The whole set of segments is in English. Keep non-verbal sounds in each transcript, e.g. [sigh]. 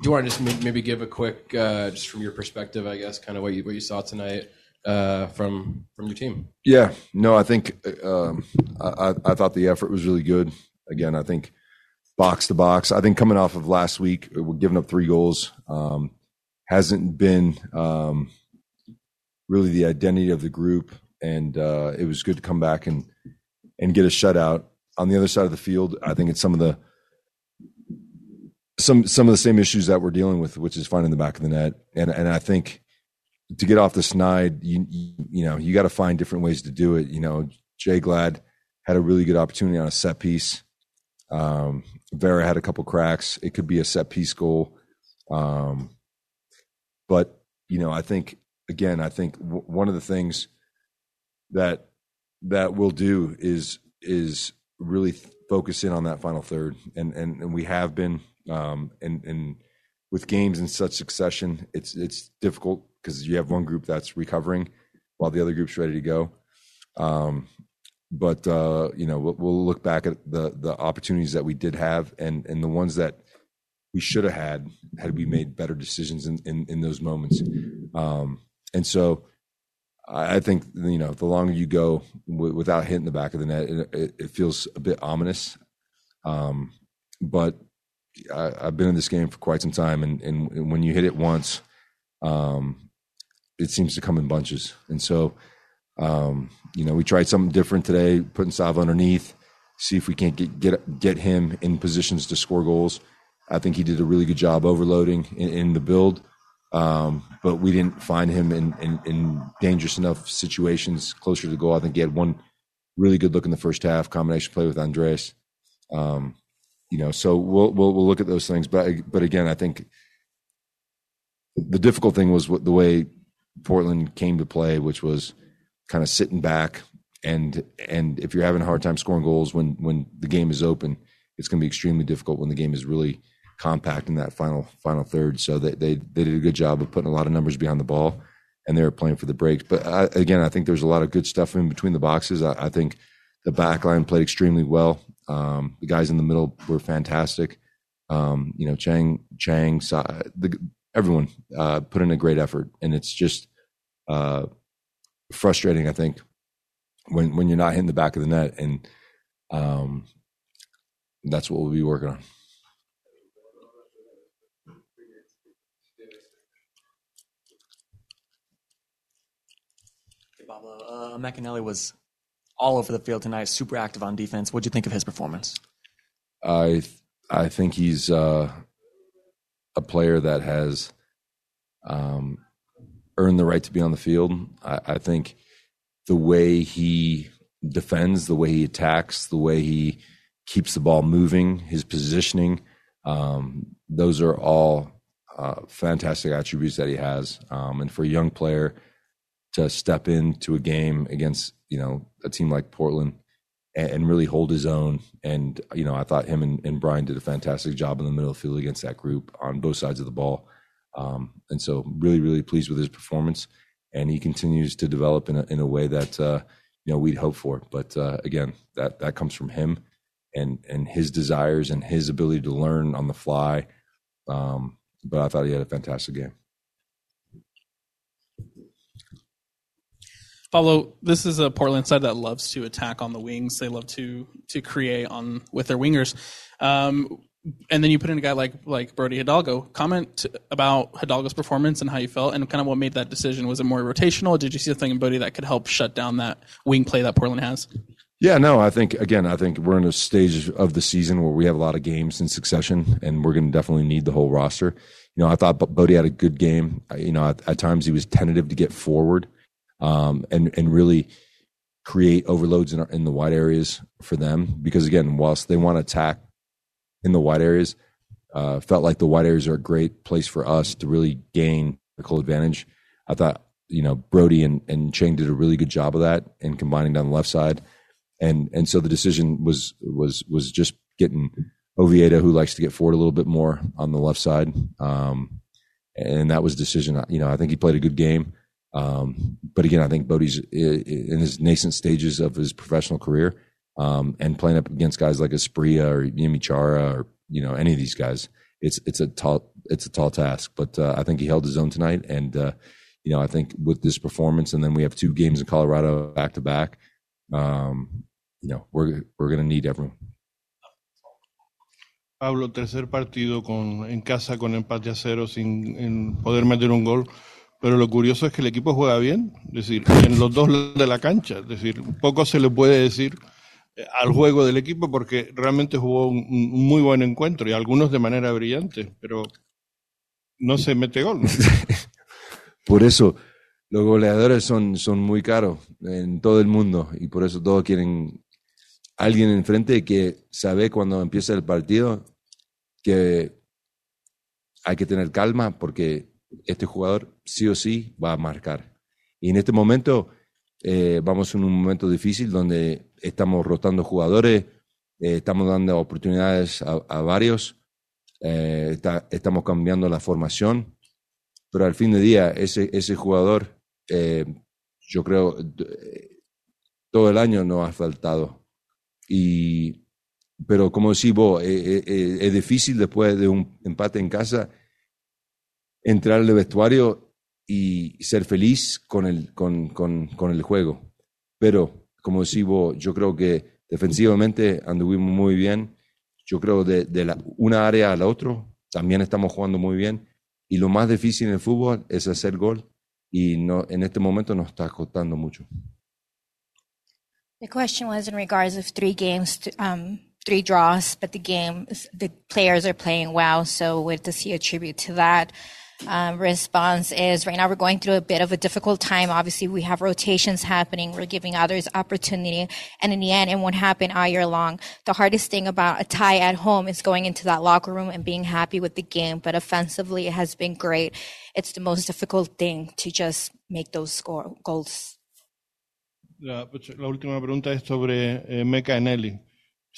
Do you want to just maybe give a quick, uh, just from your perspective, I guess, kind of what you what you saw tonight uh, from from your team? Yeah, no, I think um, I, I thought the effort was really good. Again, I think box to box. I think coming off of last week, we're giving up three goals. Um, hasn't been um, really the identity of the group, and uh, it was good to come back and and get a shutout. On the other side of the field, I think it's some of the some some of the same issues that we're dealing with, which is finding the back of the net. And and I think to get off the snide, you you, know you got to find different ways to do it. You know, Jay Glad had a really good opportunity on a set piece. Um, Vera had a couple cracks. It could be a set piece goal. Um, but you know, I think again, I think w- one of the things that that we'll do is is really focus in on that final third, and and, and we have been um, and and with games in such succession, it's it's difficult because you have one group that's recovering while the other group's ready to go. Um, but uh, you know, we'll, we'll, look back at the the opportunities that we did have, and and the ones that we should have had had we made better decisions in in, in those moments. Um, and so, I think you know, the longer you go w- without hitting the back of the net, it, it feels a bit ominous. Um, but I, have been in this game for quite some time, and, and, when you hit it once, um, it seems to come in bunches. And so, um, you know, we tried something different today, putting Sava underneath, see if we can't get get get him in positions to score goals. I think he did a really good job overloading in, in the build, um, but we didn't find him in, in, in dangerous enough situations closer to goal. I think he had one really good look in the first half, combination play with Andres. Um, you know, so we'll, we'll we'll look at those things. But but again, I think the difficult thing was the way Portland came to play, which was kind of sitting back and and if you're having a hard time scoring goals when when the game is open, it's going to be extremely difficult when the game is really compact in that final final third. So they they they did a good job of putting a lot of numbers behind the ball, and they were playing for the breaks. But I, again, I think there's a lot of good stuff in between the boxes. I, I think the back line played extremely well. Um, the guys in the middle were fantastic. Um, you know, Chang, Chang, the, everyone uh, put in a great effort, and it's just uh, frustrating. I think when when you're not hitting the back of the net, and um, that's what we'll be working on. Uh, Emeka Eneli was all over the field tonight, super active on defense. What do you think of his performance? I I think he's uh, a player that has um, earned the right to be on the field. I, I, think the way he defends, the way he attacks, the way he keeps the ball moving, his positioning, um, those are all uh, fantastic attributes that he has. Um, and for a young player to step into a game against you know a team like Portland and, and really hold his own. And you know, I thought him and, and, Braian did a fantastic job in the middle of the field against that group on both sides of the ball. Um, and so, really, really pleased with his performance. And he continues to develop in a, in a way that uh, you know we'd hope for. But uh, again, that that comes from him and and his desires and his ability to learn on the fly. Um, but I thought he had a fantastic game. Pablo, this is a Portland side that loves to attack on the wings. They love to to create on with their wingers. Um, and then you put in a guy like like Bode Hidalgo. Comment about Hidalgo's performance and how you felt, and kind of what made that decision. Was it more rotational? did you see something in Brody that could help shut down that wing play that Portland has? Yeah, no, I think again, I think we're in a stage of the season where we have a lot of games in succession, and we're going to definitely need the whole roster. You know, I thought Bode had a good game. You know, at, at times he was tentative to get forward, um, and and really create overloads in, our, in the wide areas for them. Because again, whilst they want to attack in the wide areas, uh, felt like the wide areas are a great place for us to really gain the cold advantage. I thought you know Brody and and Chang did a really good job of that and combining down the left side and and so the decision was was was just getting Oviedo, who likes to get forward a little bit more on the left side, um, and that was decision. You know, I think he played a good game, um, but again, I think Bode's in his nascent stages of his professional career, um, and playing up against guys like Asprilla or Yimi Chara or you know any of these guys, it's it's a tall it's a tall task. But uh, I think he held his own tonight, and uh, you know I think with this performance, and then we have two games in Colorado back to back. Um, you know, we're, we're going to need everyone. Pablo, tercer partido con, en casa con empate a cero sin en poder meter un gol. Pero lo curioso es que el equipo juega bien, es decir, en los dos de la cancha. Es decir, poco se le puede decir eh, al juego del equipo porque realmente jugó un, muy buen encuentro y algunos de manera brillante, pero no se mete gol. [laughs] por eso los goleadores son, son muy caros en todo el mundo y por eso todos quieren alguien enfrente que sabe cuando empieza el partido que hay que tener calma porque este jugador sí o sí va a marcar. Y en este momento eh, vamos en un momento difícil donde estamos rotando jugadores, eh, estamos dando oportunidades a, varios, eh, estamos cambiando la formación, pero al fin de día ese, ese jugador, yo creo, todo el año no ha faltado y, pero como decís vos, es difícil después de un empate en casa entrar al vestuario y ser feliz con el, con, con, con el juego. Pero, como decís vos, yo creo que defensivamente anduvimos muy bien. Yo creo de, de la, una área a la otra también estamos jugando muy bien. Y lo más difícil en el fútbol es hacer gol. Y no, en este momento nos está costando mucho. The question was in regards of three games, um, three draws, but the game, the players are playing well. So what does he attribute to that? Um, response is right now we're going through a bit of a difficult time. Obviously, we have rotations happening. We're giving others opportunity. And in the end, it won't happen all year long. The hardest thing about a tie at home is going into that locker room and being happy with the game. But offensively, it has been great. It's the most difficult thing to just make those score goals. La, última pregunta es sobre eh, Eneli.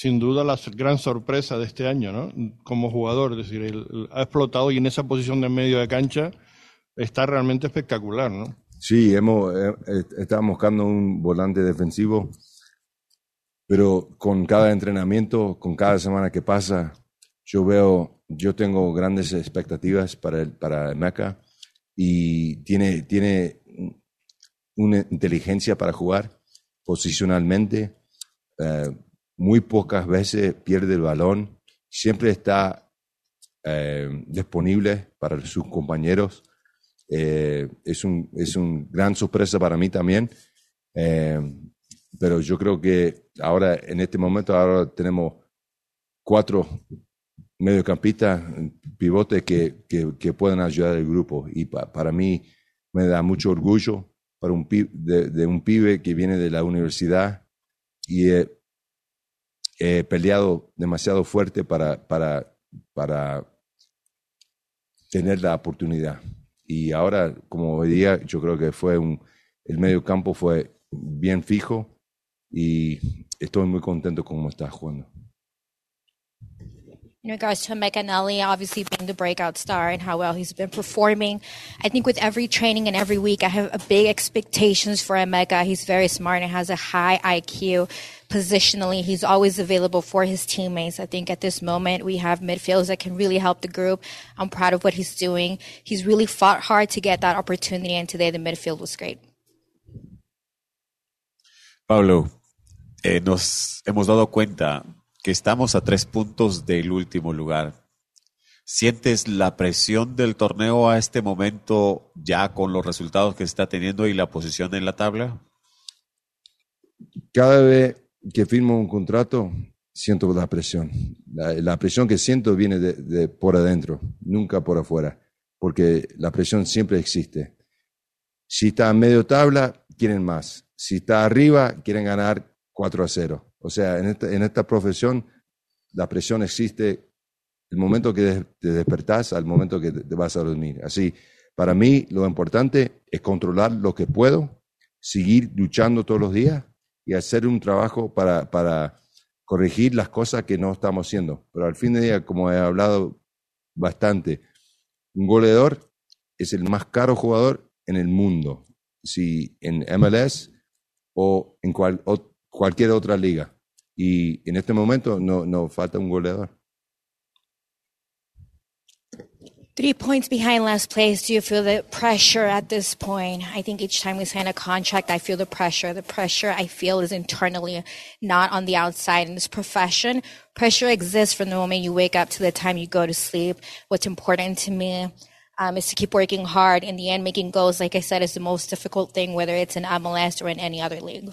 Sin duda la gran sorpresa de este año, ¿no? Como jugador, es decir, él, ha explotado y en esa posición de medio de cancha está realmente espectacular, ¿no? Sí, hemos, eh, estamos buscando un volante defensivo, pero con cada entrenamiento, con cada semana que pasa, yo veo, yo tengo grandes expectativas para el, para y tiene, tiene una inteligencia para jugar posicionalmente. Eh, muy pocas veces pierde el balón. Siempre está eh, disponible para sus compañeros. Eh, es, un, es un gran sorpresa para mí también. pero yo creo que ahora, en este momento, ahora tenemos cuatro mediocampistas, pivotes que, que, que pueden ayudar al grupo. Y para mí me da mucho orgullo para un pibe, de, un pibe que viene de la universidad y he, peleado demasiado fuerte para, para, para tener la oportunidad. Y ahora, como hoy día, yo creo que fue un, el medio campo fue bien fijo y estoy muy contento con cómo está jugando. In regards to Emeka Eneli, obviously being the breakout star and how well he's been performing. I think with every training and every week, I have big expectations for Emeka. He's very smart and has a high IQ. Positionally, he's always available for his teammates. I think at this moment, we have midfielders that can really help the group. I'm proud of what he's doing. He's really fought hard to get that opportunity, and today the midfield was great. Pablo, eh, nos hemos dado cuenta estamos a tres puntos del último lugar. ¿Sientes la presión del torneo a este momento ya con los resultados que está teniendo y la posición en la tabla? Cada vez que firmo un contrato, siento la presión. La, presión que siento viene de, por adentro, nunca por afuera, porque la presión siempre existe. Si está a medio tabla, quieren más. Si está arriba, quieren ganar 4 a 0. O sea, en esta, en esta profesión, la presión existe el momento que te despertás al momento que te vas a dormir. Así, para mí, lo importante es controlar lo que puedo, seguir luchando todos los días y hacer un trabajo para, para corregir las cosas que no estamos haciendo. Pero al fin de día, como he hablado bastante, un goleador es el más caro jugador en el mundo, si en MLS o en cualquier otra liga. Y en este momento no, no falta un goleador. Three points behind last place. Do you feel the pressure at this point? I think each time we sign a contract, I feel the pressure. The pressure I feel is internally, not on the outside. In this profession, pressure exists from the moment you wake up to the time you go to sleep. What's important to me um, is to keep working hard. In the end, making goals, like I said, is the most difficult thing, whether it's in MLS or in any other league.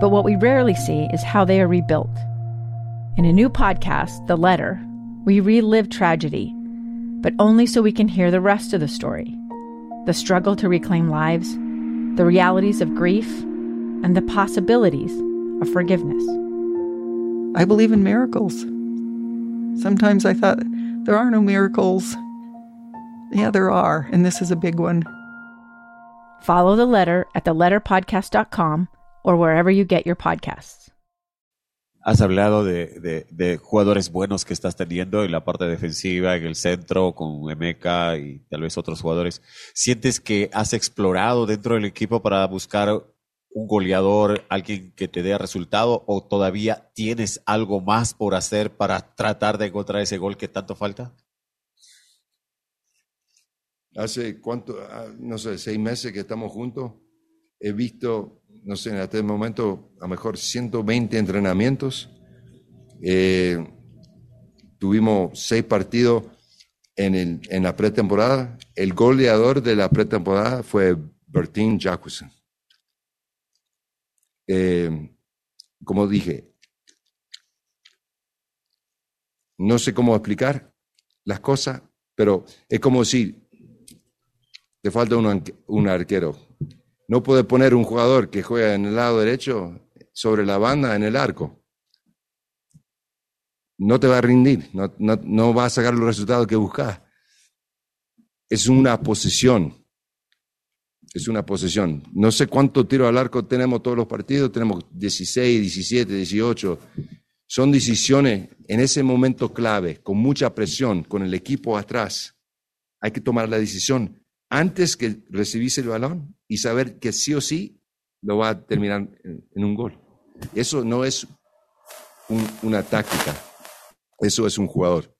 But what we rarely see is how they are rebuilt. In a new podcast, The Letter, we relive tragedy but only so we can hear the rest of the story the struggle to reclaim lives, the realities of grief, and the possibilities of forgiveness. I believe in miracles. Sometimes I thought there are no miracles. Yeah, there are, and this is a big one. Follow the letter at theletterpodcast.com or wherever you get your podcasts. Has hablado de, de, jugadores buenos que estás teniendo en la parte defensiva, en el centro, con Emeka y tal vez otros jugadores. ¿Sientes que has explorado dentro del equipo para buscar un goleador, alguien que te dé resultado, o todavía tienes algo más por hacer para tratar de encontrar ese gol que tanto falta? Hace cuánto, ah, no sé, seis meses que estamos juntos, he visto no sé, en este momento a lo mejor 120 entrenamientos. Eh, tuvimos seis partidos en, el, en la pretemporada. El goleador de la pretemporada fue Bertin Jacqueson. Eh, como dije, no sé cómo explicar las cosas, pero es como si te falta un, un arquero no puede poner un jugador que juega en el lado derecho sobre la banda en el arco. No te va a rendir, no, no, va a sacar los resultados que buscas. Es una posición. Es una posición. No sé cuánto tiro al arco tenemos todos los partidos, tenemos 16, 17, 18. Son decisiones en ese momento clave, con mucha presión, con el equipo atrás. Hay que tomar la decisión antes que recibís el balón y saber que sí o sí lo va a terminar en, un gol. Eso no es una táctica, eso es un jugador.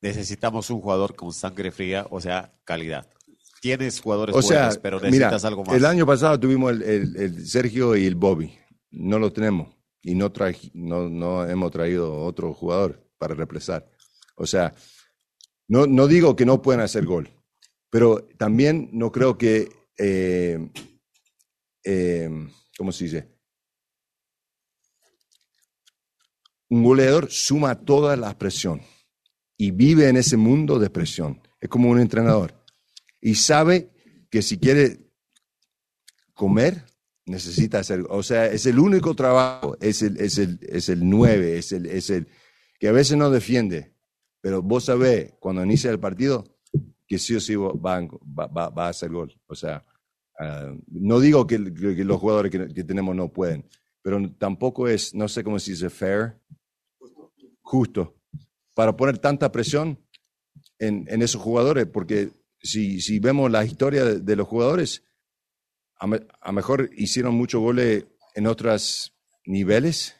Necesitamos un jugador con sangre fría, o sea, calidad. Tienes jugadores buenos, pero necesitas algo más. El año pasado tuvimos el, Sergio y el Bobby. No lo tenemos y no, no, no hemos traído otro jugador para represar. O sea, no, no digo que no puedan hacer gol, pero también no creo que, eh, eh, ¿cómo se dice? Un goleador suma toda la presión y vive en ese mundo de presión. Es como un entrenador. Y sabe que si quiere comer, necesita hacer. O sea, es el único trabajo, es el, es el, es el nueve, es el, es el que a veces no defiende. Pero vos sabés, cuando inicia el partido, que sí o sí va, a hacer gol. O sea, ah, no digo que, los jugadores que, tenemos no pueden, pero tampoco es, no sé cómo se dice, fair. justo para poner tanta presión en, esos jugadores, porque si, vemos la historia de, los jugadores, a mejor hicieron muchos goles en otros niveles,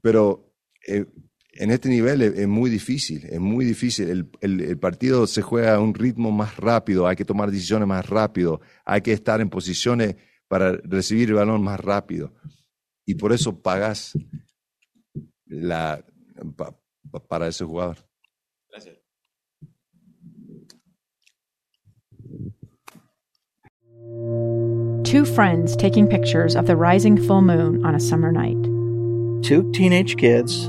pero eh, en este nivel es, es muy difícil, es muy difícil. El, el- el partido se juega a un ritmo más rápido, hay que tomar decisiones más rápido, hay que estar en posiciones para recibir el balón más rápido. Y por eso pagas la, pa- pa- para ese jugador. Gracias. Two friends taking pictures of the rising full moon on a summer night. Two teenage kids